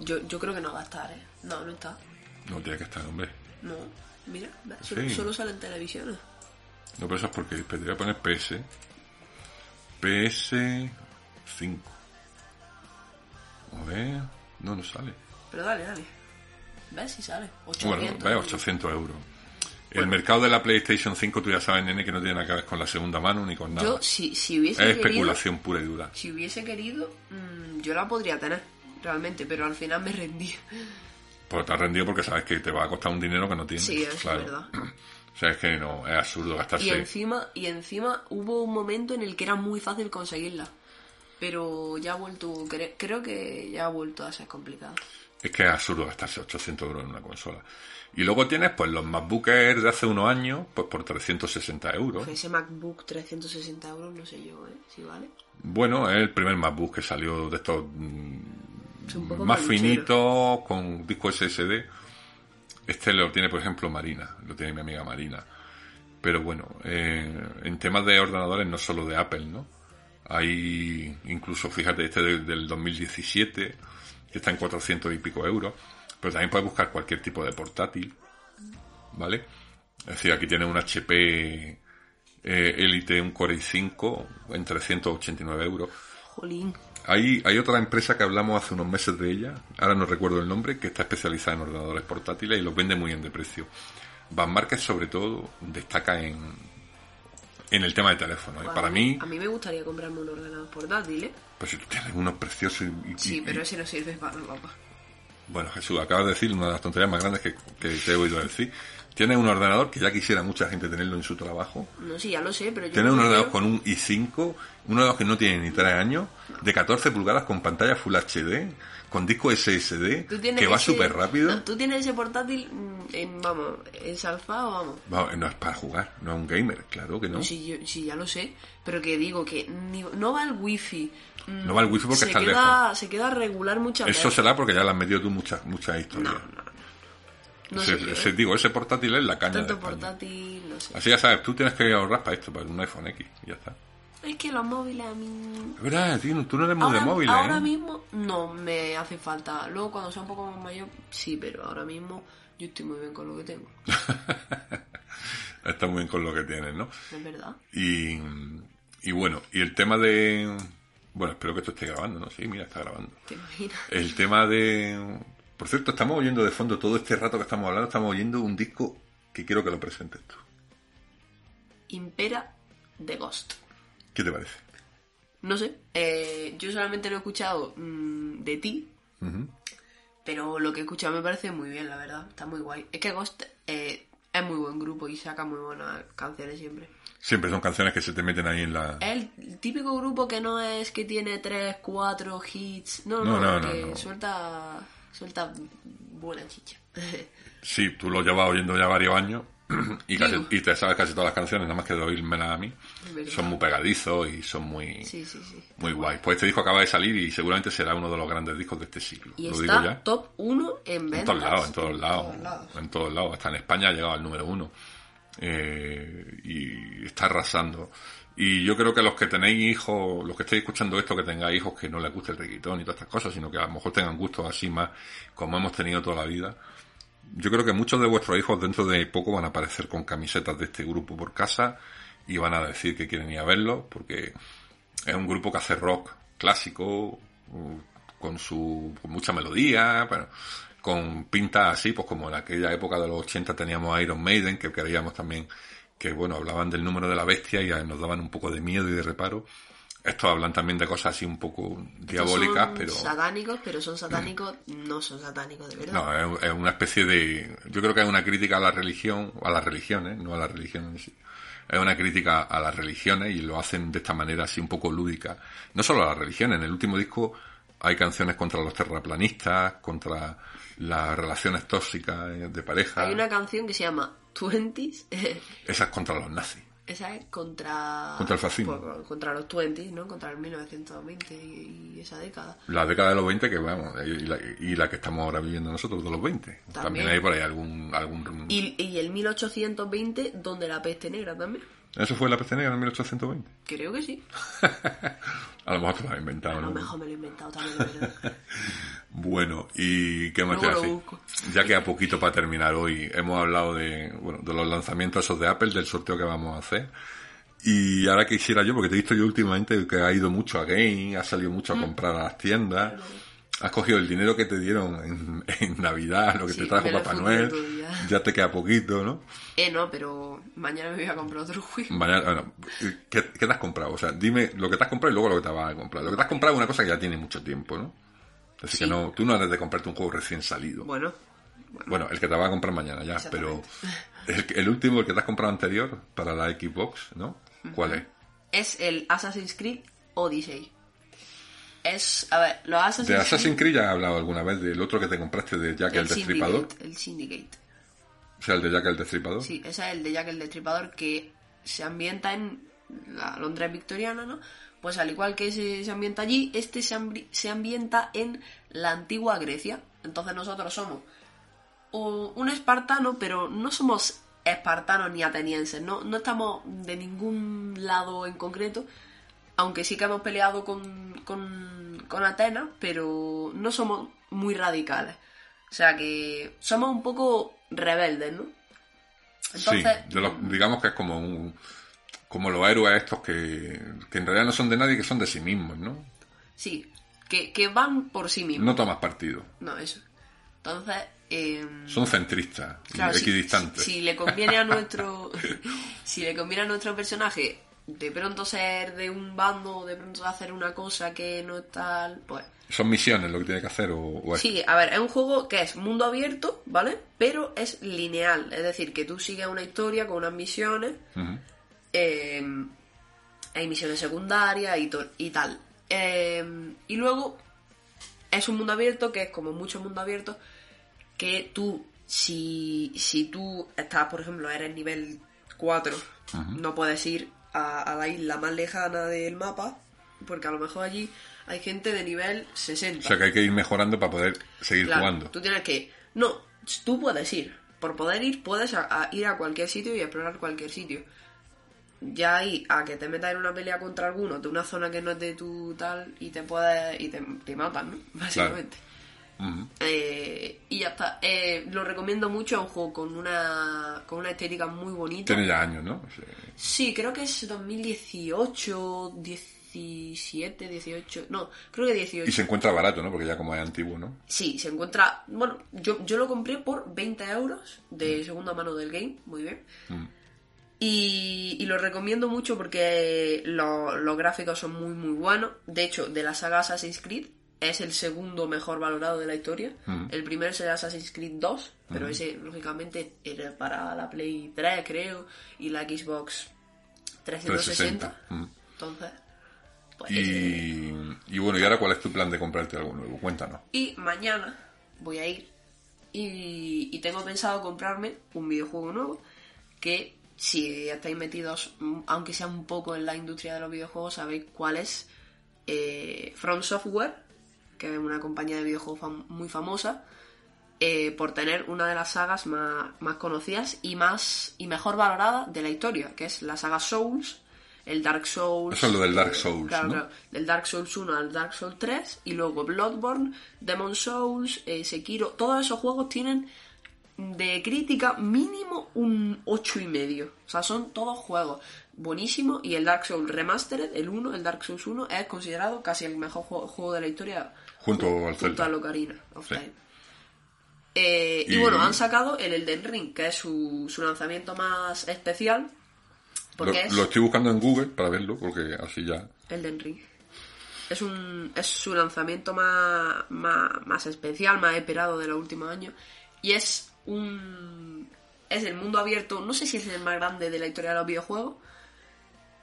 Yo, yo creo que no va a estar, ¿eh? No, no está. No tiene que estar, hombre. No. Mira, solo, Sí. solo sale en televisiones. No, pero eso es porque te voy a poner PS. PS5. A ver. No, no sale. Pero dale, dale. ¿Ves si sale? 800. Bueno, vaya, 800 euros. El mercado de la PlayStation 5, tú ya sabes, nene, que no tiene nada que ver con la segunda mano ni con nada. Yo, si, si hubiese es querido... especulación pura y dura. Si hubiese querido, mm, yo la podría tener, realmente, pero al final me rendí. Pues te has rendido porque sabes que te va a costar un dinero que no tienes. Sí, es claro. verdad. O sea, es que no, es absurdo gastarse. Y encima, y encima hubo un momento en el que era muy fácil conseguirla. Pero ya ha vuelto, cre- creo que ya ha vuelto a ser complicado. Es que es absurdo gastarse 800 euros en una consola. Y luego tienes, pues, los MacBook Air de hace unos años, pues por 360 euros. Ese MacBook 360 euros, no sé yo, ¿eh? Si vale. Bueno, es el primer MacBook que salió de estos mm, Es más finitos, con disco SSD. Este lo tiene, por ejemplo, Marina, lo tiene mi amiga Marina. Pero bueno, eh, en temas de ordenadores no solo de Apple, ¿no? Hay incluso, fíjate, este de- del 2017, que está en 400 y pico euros, pero también puedes buscar cualquier tipo de portátil, ¿vale? Es decir, aquí tiene un HP eh, Elite, un Core i5 en 389 euros. Jolín. Hay, hay otra empresa que hablamos hace unos meses de ella, ahora no recuerdo el nombre, que está especializada en ordenadores portátiles y los vende muy bien de precio. Van Market sobre todo destaca en, en el tema de teléfono. Y para mí, A mí me gustaría comprarme un ordenador portátil, ¿eh? pues si tú tienes unos preciosos y, y- Sí, pero ese no sirve para nada. Bueno, Jesús, acabas de decir una de las tonterías más grandes que, que te he oído decir. Tienes un ordenador que ya quisiera mucha gente tenerlo en su trabajo. No, sí, ya lo sé, pero yo... Tienes no un ordenador con un i5, un ordenador que no tiene ni 3 años, de 14 pulgadas con pantalla Full HD, con disco SSD, que va súper rápido. No, tú tienes ese portátil mm, en, vamos, ensalzado, vamos. Vamos, no es para jugar, no es un gamer, claro que no. Sí, yo- sí, ya lo sé, pero que digo que ni- no va el wifi. mm, No va el wifi porque se está queda, Se queda regular muchas Eso veces. será porque ya le has metido tú muchas muchas historias. No, no, no. No ese, yo, ese- ¿eh? digo, ese portátil es la caña Tanto de portátil, no sé. Así ya sabes, tú tienes que ahorrar para esto, para un iPhone X, y ya está. Es que los móviles a mí... Verdad, tío, tú no eres muy Ahora, de móviles, ahora ¿eh? mismo no me hace falta. Luego cuando sea un poco más mayor, sí, pero ahora mismo yo estoy muy bien con lo que tengo. Está muy bien con lo que tienes, ¿no? Es verdad. Y, y bueno, y el tema de... Bueno, espero que esto esté grabando, ¿no? Sí, mira, está grabando. ¿Te imaginas? El tema de... Por cierto, estamos oyendo de fondo todo este rato que estamos hablando, estamos oyendo un disco que quiero que lo presentes tú. Impera de Ghost. ¿Qué te parece? No sé, eh, yo solamente lo he escuchado mm, de ti, pero lo que he escuchado me parece muy bien, la verdad. Está muy guay. Es que Ghost eh, es muy buen grupo y saca muy buenas canciones siempre. Siempre son canciones que se te meten ahí en la... Es el típico grupo que no es que tiene tres, cuatro hits. No, No, no, no, que no. suelta suelta buena chicha. Sí, tú lo llevas oyendo ya varios años y, casi- y te sabes casi todas las canciones, nada más que de oírmelas a mí. Son muy pegadizos y son muy, sí, sí, sí. muy guays. Pues este disco acaba de salir y seguramente será uno de los grandes discos de este siglo. Y lo digo está ya. top 1 en En ventas. todos lados, en todos lados. todos lados. En todos lados. Hasta en España ha llegado al número uno. Eh, y está arrasando. Y yo creo que los que tenéis hijos, los que estéis escuchando esto, que tengáis hijos que no les guste el reggaetón y todas estas cosas, sino que a lo mejor tengan gustos así más como hemos tenido toda la vida. Yo creo que muchos de vuestros hijos dentro de poco van a aparecer con camisetas de este grupo por casa y van a decir que quieren ir a verlo porque es un grupo que hace rock clásico, uh, con su mucha melodía, pero con pinta así, pues como en aquella época de los 80 teníamos Iron Maiden, que creíamos también que, bueno, hablaban del número de la bestia y nos daban un poco de miedo y de reparo. Estos hablan también de cosas así un poco diabólicas, son pero... satánicos, pero son satánicos, no son satánicos de verdad. No, es, es una especie de... Yo creo que es una crítica a la religión, a las religiones, no a la religión en sí. Es una crítica a las religiones y lo hacen de esta manera así un poco lúdica. No solo a las religiones, en el último disco hay canciones contra los terraplanistas, contra las relaciones tóxicas de pareja. Hay una canción que se llama Twenties. Esa es contra los nazis. Esa es contra... Contra el fascismo. por- contra los Twenties, ¿no? Contra el 1920 y, y esa década. La década de los 20, que vamos, y la, y la que estamos ahora viviendo nosotros, de los 20. También, También. hay por ahí algún... algún... Y, y el 1820, donde la peste negra también. ¿Eso fue la peste negra en 1820? Creo que sí. A lo mejor te lo has inventado, A lo ¿no? mejor me lo he inventado también. Bueno, ¿y qué más te busco. Ya que a poquito para terminar hoy, hemos hablado de, bueno, de los lanzamientos esos de Apple, del sorteo que vamos a hacer. Y ahora quisiera yo, porque te he visto yo últimamente que ha ido mucho a Game, has salido Mm. mucho a comprar a las tiendas, has cogido el dinero que te dieron en, en Navidad, lo que Sí, te trajo Papá Noel, ya. te queda poquito, ¿no? Eh, no, pero mañana me voy a comprar otro juego. Mañana, bueno, ¿qué, qué te has comprado? O sea, dime lo que te has comprado y luego lo que te vas a comprar. Lo que te has comprado es una cosa que ya tiene mucho tiempo, ¿no? Decir, Sí. que no, tú no eres de comprarte un juego recién salido. Bueno, Bueno, el que te va a comprar mañana ya, pero el último, el que te has comprado anterior para la Xbox, ¿no? ¿Cuál es? es el Assassin's Creed Odyssey. Es, a ver, los Assassin's, De Assassin's Creed ya he hablado alguna vez del otro que te compraste de Jack el, el Destripador. El Syndicate. O sea, el de Jack el Destripador. Sí, ese es el de Jack el Destripador que se ambienta en la Londres victoriana, ¿no? Pues al igual que se, se ambienta allí, este se, se ambienta en la antigua Grecia. Entonces nosotros somos un espartano, pero no somos espartanos ni atenienses, ¿no? No estamos de ningún lado en concreto, aunque sí que hemos peleado con, con, con Atenas, pero no somos muy radicales. O sea que somos un poco rebeldes, ¿no? Entonces, sí, de los- digamos que es como un, como los héroes estos que, que en realidad no son de nadie, que son de sí mismos, ¿no? sí, que, que van por sí mismos. No tomas partido. No, eso. Entonces, em, Son centristas, Claro, si- equidistantes. Si, si le conviene a nuestro si le conviene a nuestro personaje de pronto ser de un bando de pronto hacer una cosa que no es tal, pues Son misiones lo que tiene que hacer o, o es- sí, a ver, es un juego que es mundo abierto, ¿vale? Pero es lineal, es decir, que tú sigues una historia con unas misiones, eh, hay misiones secundarias y, tal. Eh, y luego es un mundo abierto que es como muchos mundos abiertos que tú, si, si tú estás, por ejemplo, eres nivel 4, no puedes ir a, a la isla más lejana del mapa porque a lo mejor allí hay gente de nivel 60. O sea que hay que ir mejorando para poder seguir Claro, jugando. Tú tienes que. No, tú puedes ir. Por poder ir, puedes a- a ir a cualquier sitio y explorar cualquier sitio. Ya ahí, a que te metas en una pelea contra alguno de una zona que no es de tu tal y te puedes. y te, te matan, ¿no? Básicamente. Eh, y ya está. Eh, lo recomiendo mucho, es un juego con una, con una estética muy bonita. Tiene ya años, ¿no? Sí. Sí, creo que es 2018, 17, 18. No, creo que 18. Y se encuentra barato, ¿no? Porque ya como es antiguo, ¿no? Sí, se encuentra. Bueno, yo, yo lo compré por 20 euros de segunda mano del game, muy bien. Y, y lo recomiendo mucho porque lo- los gráficos son muy, muy buenos. De hecho, de la saga Assassin's Creed es el segundo mejor valorado de la historia. Mm. El primero el Assassin's Creed 2, pero ese, lógicamente, era para la Play 3, creo, y la Xbox 360. 360. Mm. Entonces, pues ese- Y, y bueno, ¿y ahora cuál es tu plan de comprarte algo nuevo? Cuéntanos. Y mañana voy a ir y, y tengo pensado comprarme un videojuego nuevo que si estáis metidos, mm, aunque sea un poco en la industria de los videojuegos, sabéis cuál es eh, From Software, que es una compañía de videojuegos fam- muy famosa, eh, por tener una de las sagas más, más conocidas y más y mejor valorada de la historia, que es la saga Souls, el Dark Souls. Eso es lo del Dark eh, Souls, claro, ¿no? claro, del Dark Souls 1 al Dark Souls 3 y luego Bloodborne, Demon Souls, eh, Sekiro, todos esos juegos tienen de crítica mínimo un ocho y medio. O sea, son todos juegos buenísimos y el Dark Souls Remastered, el 1, el Dark Souls 1, es considerado casi el mejor juego, juego de la historia Junto al junto Zelda. a Ocarina of Sí. Time. Eh, y... Y- bueno, han sacado el Elden Ring, que es su, su lanzamiento más especial. Lo, Porque es lo estoy buscando en Google para verlo, porque así ya. Elden Ring. Es, un, es su lanzamiento más, más, más especial, más esperado de los últimos años. Y es un. Es el mundo abierto. No sé si es el más grande de la historia de los videojuegos.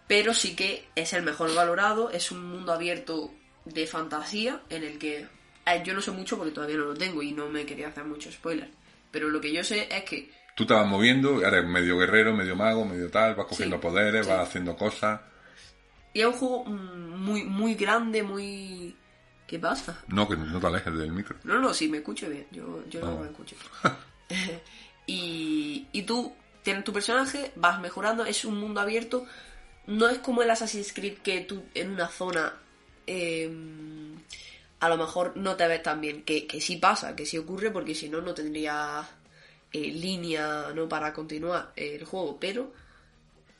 Pero sí que es el mejor valorado. Es un mundo abierto de fantasía. En el que. eh, yo no sé mucho porque todavía no lo tengo y no me quería hacer mucho spoiler. Pero lo que yo sé es que Tú te vas moviendo, eres medio guerrero, medio mago, medio tal, vas cogiendo Sí, poderes, sí. vas haciendo cosas. Y es un juego mm, muy, muy grande, muy... ¿Qué pasa? No, que no te alejes del micro. No, no, sí, me escucho bien. Yo, yo no me escucho. y, y tú tienes tu personaje, vas mejorando, es un mundo abierto. No es como el Assassin's Creed que tú en una zona eh, a lo mejor no te ves tan bien. Que, que sí pasa, que sí ocurre, porque si no, no tendría eh, línea no para continuar el juego. Pero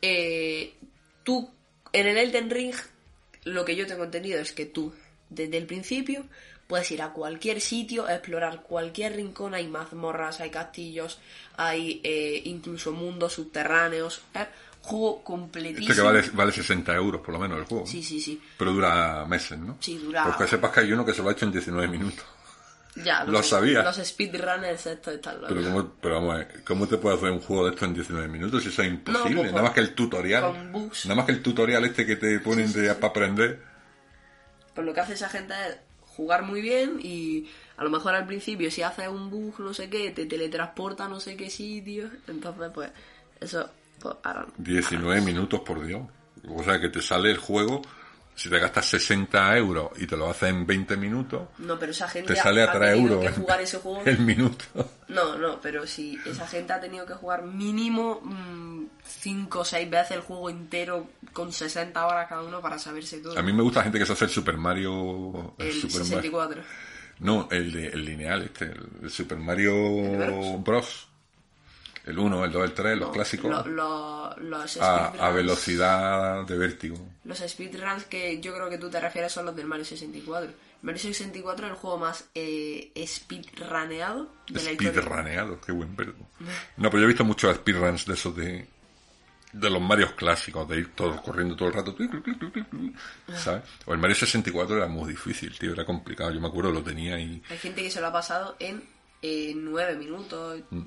eh, tú en el Elden Ring lo que yo tengo entendido es que tú desde el principio puedes ir a cualquier sitio a explorar cualquier rincón hay mazmorras hay castillos hay eh, incluso mundos subterráneos juego completísimo Este que vale, vale 60 euros por lo menos el juego. sí sí sí Pero dura meses, ¿no? Sí, dura- Porque sepas que hay uno que se lo ha hecho en 19 minutos. ya Lo sabía. los speedrunners estos están locos. Pero, ¿cómo, pero vamos a ver, ¿cómo te puedes hacer un juego de esto en 19 minutos? Si eso es imposible. pues, nada más que el tutorial. con bugs. Nada más que el tutorial este que te ponen de, para aprender. Pues lo que hace esa gente es jugar muy bien y a lo mejor al principio si haces un bug no sé qué, te teletransporta a no sé qué sitio, entonces pues eso. 19 minutos por Dios. O sea que te sale el juego, si te gastas 60 euros y te lo haces en 20 minutos, No, pero esa gente te sale a ha 3 tenido euros que jugar ese juego. el minuto. No, no, pero si esa gente ha tenido que jugar mínimo 5 o 6 veces el juego entero con 60 horas cada uno para saberse todo. A mí me gusta gente que se hace el Super Mario... el Super Mario- 64. No, el, de, el lineal, este, el, el Super Mario Bros? Bros. El 1, el 2, el 3, los clásicos. lo- lo- los a, velocidad de vértigo. Los speedruns que yo creo que tú te refieres son los del Mario 64. El Mario 64 es el juego más eh, speedruneado de. Speedruneado, qué buen verbo. No, pero yo he visto muchos speedruns de esos de, de los Marios clásicos, de ir todos corriendo todo el rato. ¿Sabes? O el Mario 64 era muy difícil, tío, era complicado. Yo me acuerdo, lo tenía y. Hay gente que se lo ha pasado en eh, 9 minutos. Mm.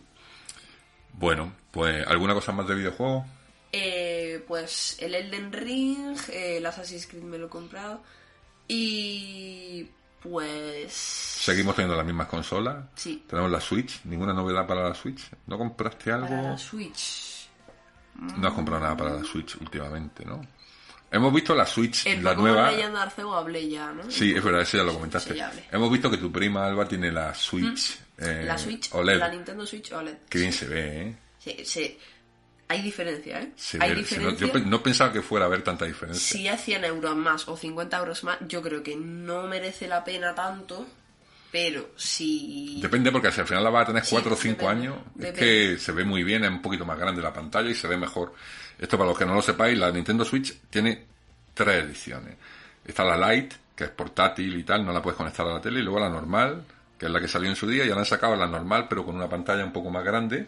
Bueno, pues, ¿alguna cosa más de videojuegos? Eh, pues el Elden Ring, eh, el Assassin's Creed me lo he comprado. Y pues... Seguimos teniendo las mismas consolas. Sí. Tenemos la Switch. ¿Ninguna novedad para la Switch? ¿No compraste algo? Para la Switch. No has comprado nada para la Switch últimamente, ¿no? Hemos visto la Switch, El la nueva. Legend Arceus hablé ya, ¿no? Sí, es verdad, eso ya lo comentaste. Hemos visto que tu prima Alba tiene la Switch. Eh, La Switch, OLED. la Nintendo Switch OLED. Qué bien se ve, ¿eh? Sí, sí. Hay diferencia, ¿eh? Se Hay ve- se no- yo no pensaba que fuera a haber tanta diferencia. Si es 100 euros más o 50 euros más, yo creo que no merece la pena tanto, pero si... Depende porque si al final la vas a tener Sí, 4 o 5 depende, años, es que se ve muy bien, es un poquito más grande la pantalla y se ve mejor. Esto para los que no lo sepáis, la Nintendo Switch tiene tres ediciones. Está la Lite, que es portátil y tal, no la puedes conectar a la tele, y luego la normal, que es la que salió en su día, y ahora han sacado la normal, pero con una pantalla un poco más grande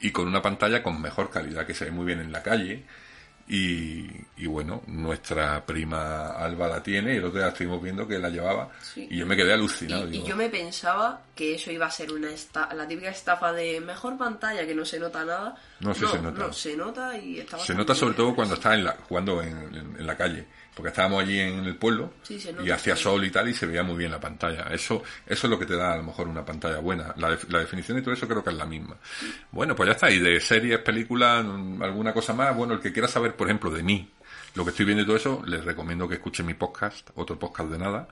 y con una pantalla con mejor calidad, que se ve muy bien en la calle. Y, y bueno, nuestra prima Alba la tiene y el otro día estuvimos viendo que la llevaba Sí. y yo me quedé alucinado. y digo, yo me pensaba que eso iba a ser una esta- la típica estafa de mejor pantalla que no se nota nada. No, sí se nota. No, se nota y está Se nota sobre todo cuando estás en la, jugando en, en- en la calle, porque estábamos allí en el pueblo Sí, y hacía sol y tal y se veía muy bien la pantalla. Eso, eso es lo que te da a lo mejor una pantalla buena. La, la definición y todo eso creo que es la misma. Bueno, pues ya está. Y de series, películas, mm, alguna cosa más. Bueno, el que quiera saber, por ejemplo, de mí, lo que estoy viendo y todo eso, les recomiendo que escuchen mi podcast, otro podcast de nada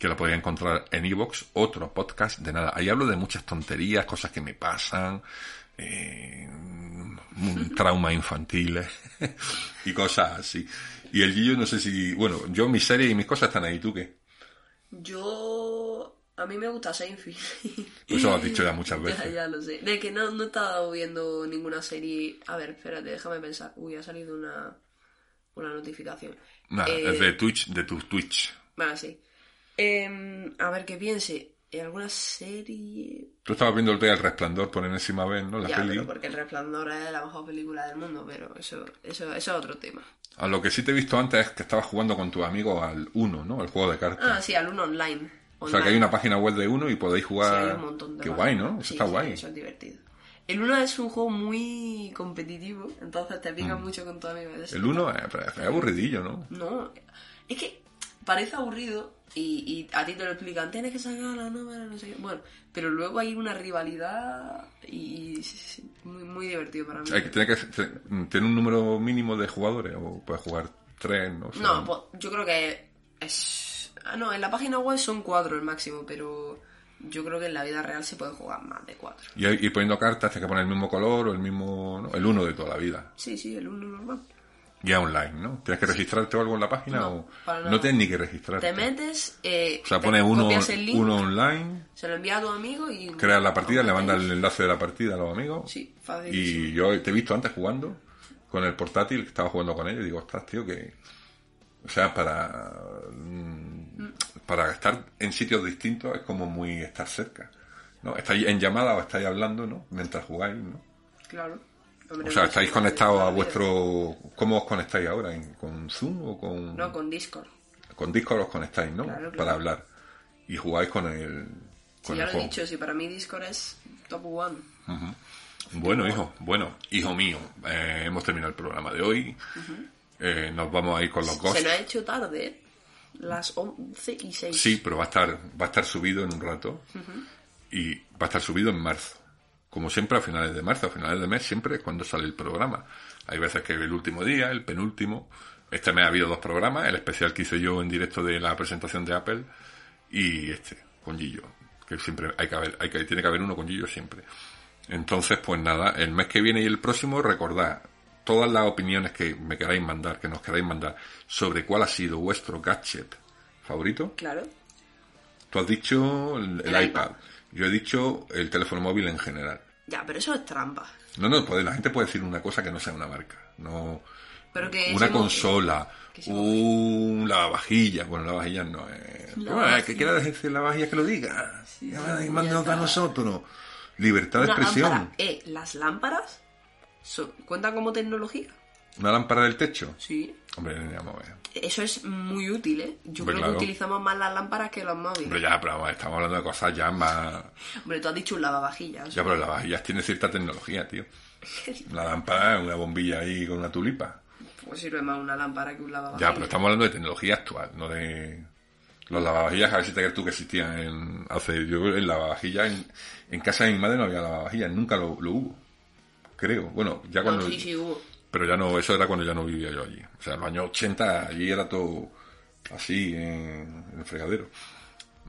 que lo podéis encontrar en iVoox, otro podcast de nada. Ahí hablo de muchas tonterías, cosas que me pasan, eh, mm, traumas infantiles y cosas así. Y el Gillo no sé si, bueno, yo mis series y mis cosas están ahí, ¿tú qué? Yo A mí me gusta Seinfeld. Eso lo has dicho ya muchas veces. ya lo sé. De que no, no he estado viendo ninguna serie. A ver, espérate, déjame pensar. Uy, ha salido una, una notificación. Nada, Eh, es de Twitch, de tu Twitch. Vale, sí. Em, a ver, que piense. ¿En alguna serie? Tú estabas viendo el día El Resplandor por enésima vez, ¿no? La ya, peli. pero porque El Resplandor es la mejor película del mundo, pero eso, eso, eso es otro tema. A lo que sí te he visto antes es que estabas jugando con tu amigo al 1, ¿no? El juego de cartas. Ah, sí, al uno online. o sea, que hay una página web de 1 y podéis Sí, jugar... hay un montón de Qué guay, ¿no? Eso Sí, está sí, guay. Eso es divertido. El 1 es un juego muy competitivo, entonces te pica mucho con tu amigo. Es- Mm. El 1 es, es aburridillo, ¿no? No, es que parece aburrido y, y a ti te lo explican, tienes que sacar la número, no sé qué. Bueno, pero luego hay una rivalidad y, y sí, sí, muy, muy divertido para mí. Hay que, tiene que tiene un número mínimo de jugadores o puedes jugar tres, no sé. No, pues yo creo que es... Ah, no, en la página web son cuatro el máximo, pero yo creo que en la vida real se puede jugar más de cuatro. Y ir poniendo cartas, tienes que poner el mismo color o el mismo... ¿no? El 1 de toda la vida. Sí, sí, el uno normal. Ya online, ¿no? ¿Tienes que registrarte o algo en la página? No, o... no tienes ni que registrarte. Te metes, eh, O sea, pones uno, link, uno online, se lo envía a tu amigo y... creas la partida, le mandas el enlace de la partida a los amigos. Sí, facilísimo. Y yo te he visto antes jugando con el portátil, que estaba jugando con ellos, y digo, ostras, tío, que... O sea, para... mm, Para estar en sitios distintos es como muy estar cerca. ¿no? Estáis en llamada o estáis hablando, ¿no? Mientras jugáis, ¿no? Claro. Hombre, O sea, estáis conectados a vuestro... ¿Cómo os conectáis ahora? ¿En- ¿Con Zoom o con...? No, con Discord. Con Discord os conectáis, ¿no? Claro, claro. Para hablar. Y jugáis con el... Sí, Con ya el lo he dicho, si para mí Discord es top one. Bueno, hijo, bueno, hijo mío, eh, hemos terminado el programa de hoy. Eh, nos vamos a ir con los Se ghosts. nos ha hecho tarde, ¿eh? Las 11 y 6. Sí, pero va a estar, va a estar subido en un rato. Y va a estar subido en marzo. Como siempre, a finales de marzo, a finales de mes, siempre es cuando sale el programa. Hay veces que el último día, el penúltimo. Este mes ha habido dos programas, el especial que hice yo en directo de la presentación de Apple y este, con Gillo. Que siempre hay que haber, hay que, tiene que haber uno con Gillo siempre. Entonces, pues nada, el mes que viene y el próximo, recordad todas las opiniones que me queráis mandar, que nos queráis mandar, sobre cuál ha sido vuestro gadget favorito. Claro. Tú has dicho el, el El iPad. iPad. Yo he dicho el teléfono móvil en general. Ya, pero eso es trampa. No, no, puede, la gente puede decir una cosa que no sea una marca. No, Pero que una consola, que ese un lavavajillas. Bueno, lavavajillas no es. Lavavajillas. que quiera decir lavavajillas que lo diga. Sí, Ya, mándanos a nosotros. Libertad de Una expresión. lámpara. Eh, las lámparas son- cuentan como tecnología. Una lámpara del techo. Sí. Hombre, vamos a ver. Eso es muy útil, ¿eh? Yo Hombre, creo claro. que utilizamos más las lámparas que los móviles. Hombre, ya, pero vamos, estamos hablando de cosas ya más. Hombre, tú has dicho un lavavajillas. Ya, pero las lavavajillas tiene cierta tecnología, tío. Una lámpara, una bombilla ahí con una tulipa. Pues sirve más una lámpara que un lavavajillas. Ya, pero estamos hablando de tecnología actual, no de los lavavajillas. A ver si te crees tú que existían en, hace yo en lavavajillas en, en casa de mi madre no había lavavajillas, nunca lo, lo hubo, creo. Bueno, ya No, cuando, sí, sí, hubo. Pero ya no, eso era cuando ya no vivía yo allí. O sea, en los años 80 allí era todo así en, en el fregadero.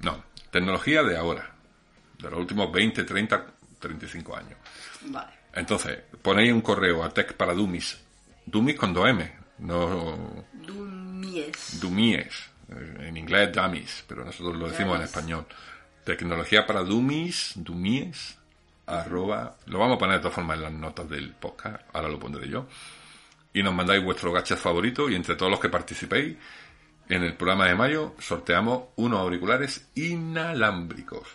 No, tecnología de ahora, de los últimos 20, 30, 35 años. Vale. Entonces, ponéis un correo a Tech para Dummies. Dummies con 2M, no Dumies. Dummies. eh, En inglés dummies, pero nosotros lo decimos en Dummies. español. Tecnología para Dummies, Dummies, arroba. Lo vamos a poner de todas formas en las notas del podcast, ahora lo pondré yo. Y nos mandáis vuestro gadget favorito y entre todos los que participéis en el programa de mayo sorteamos unos auriculares inalámbricos.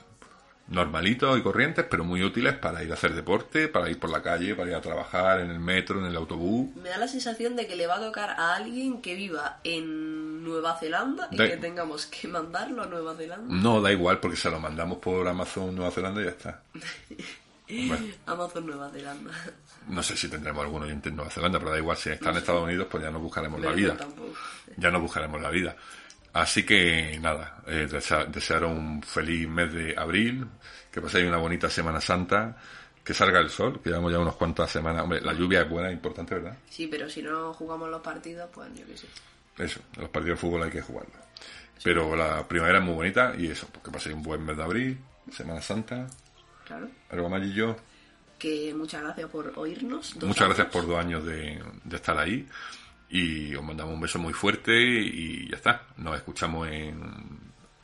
Normalitos y corrientes, pero muy útiles para ir a hacer deporte, para ir por la calle, para ir a trabajar en el metro, en el autobús. Me da la sensación de que le va a tocar a alguien que viva en Nueva Zelanda y Da- que tengamos que mandarlo a Nueva Zelanda. No, da igual porque se lo mandamos por Amazon Nueva Zelanda y ya está. Bueno, Amazon Nueva Zelanda. no sé si tendremos algún oyente en Nueva Zelanda, pero da igual, si está en Estados Unidos, pues ya nos buscaremos la vida. tampoco. Ya nos buscaremos la vida. Así que nada, eh, un feliz mes de abril, que paséis una bonita Semana Santa, que salga el sol, que llevamos ya unas cuantas semanas. Hombre, la lluvia es buena, importante, ¿verdad? Sí, pero si no jugamos los partidos, pues yo qué sé. Eso, los partidos de fútbol hay que jugarlos. Pero la primavera es muy bonita y eso, pues que paséis un buen mes de abril, Semana Santa, Claro. algo yo. Que muchas gracias por oírnos. Muchas gracias por dos años de, de estar ahí y os mandamos un beso muy fuerte y ya está. Nos escuchamos en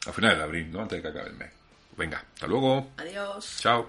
a finales de abril, ¿no? Antes de que acabe el mes. Venga, hasta luego. Adiós. Chao.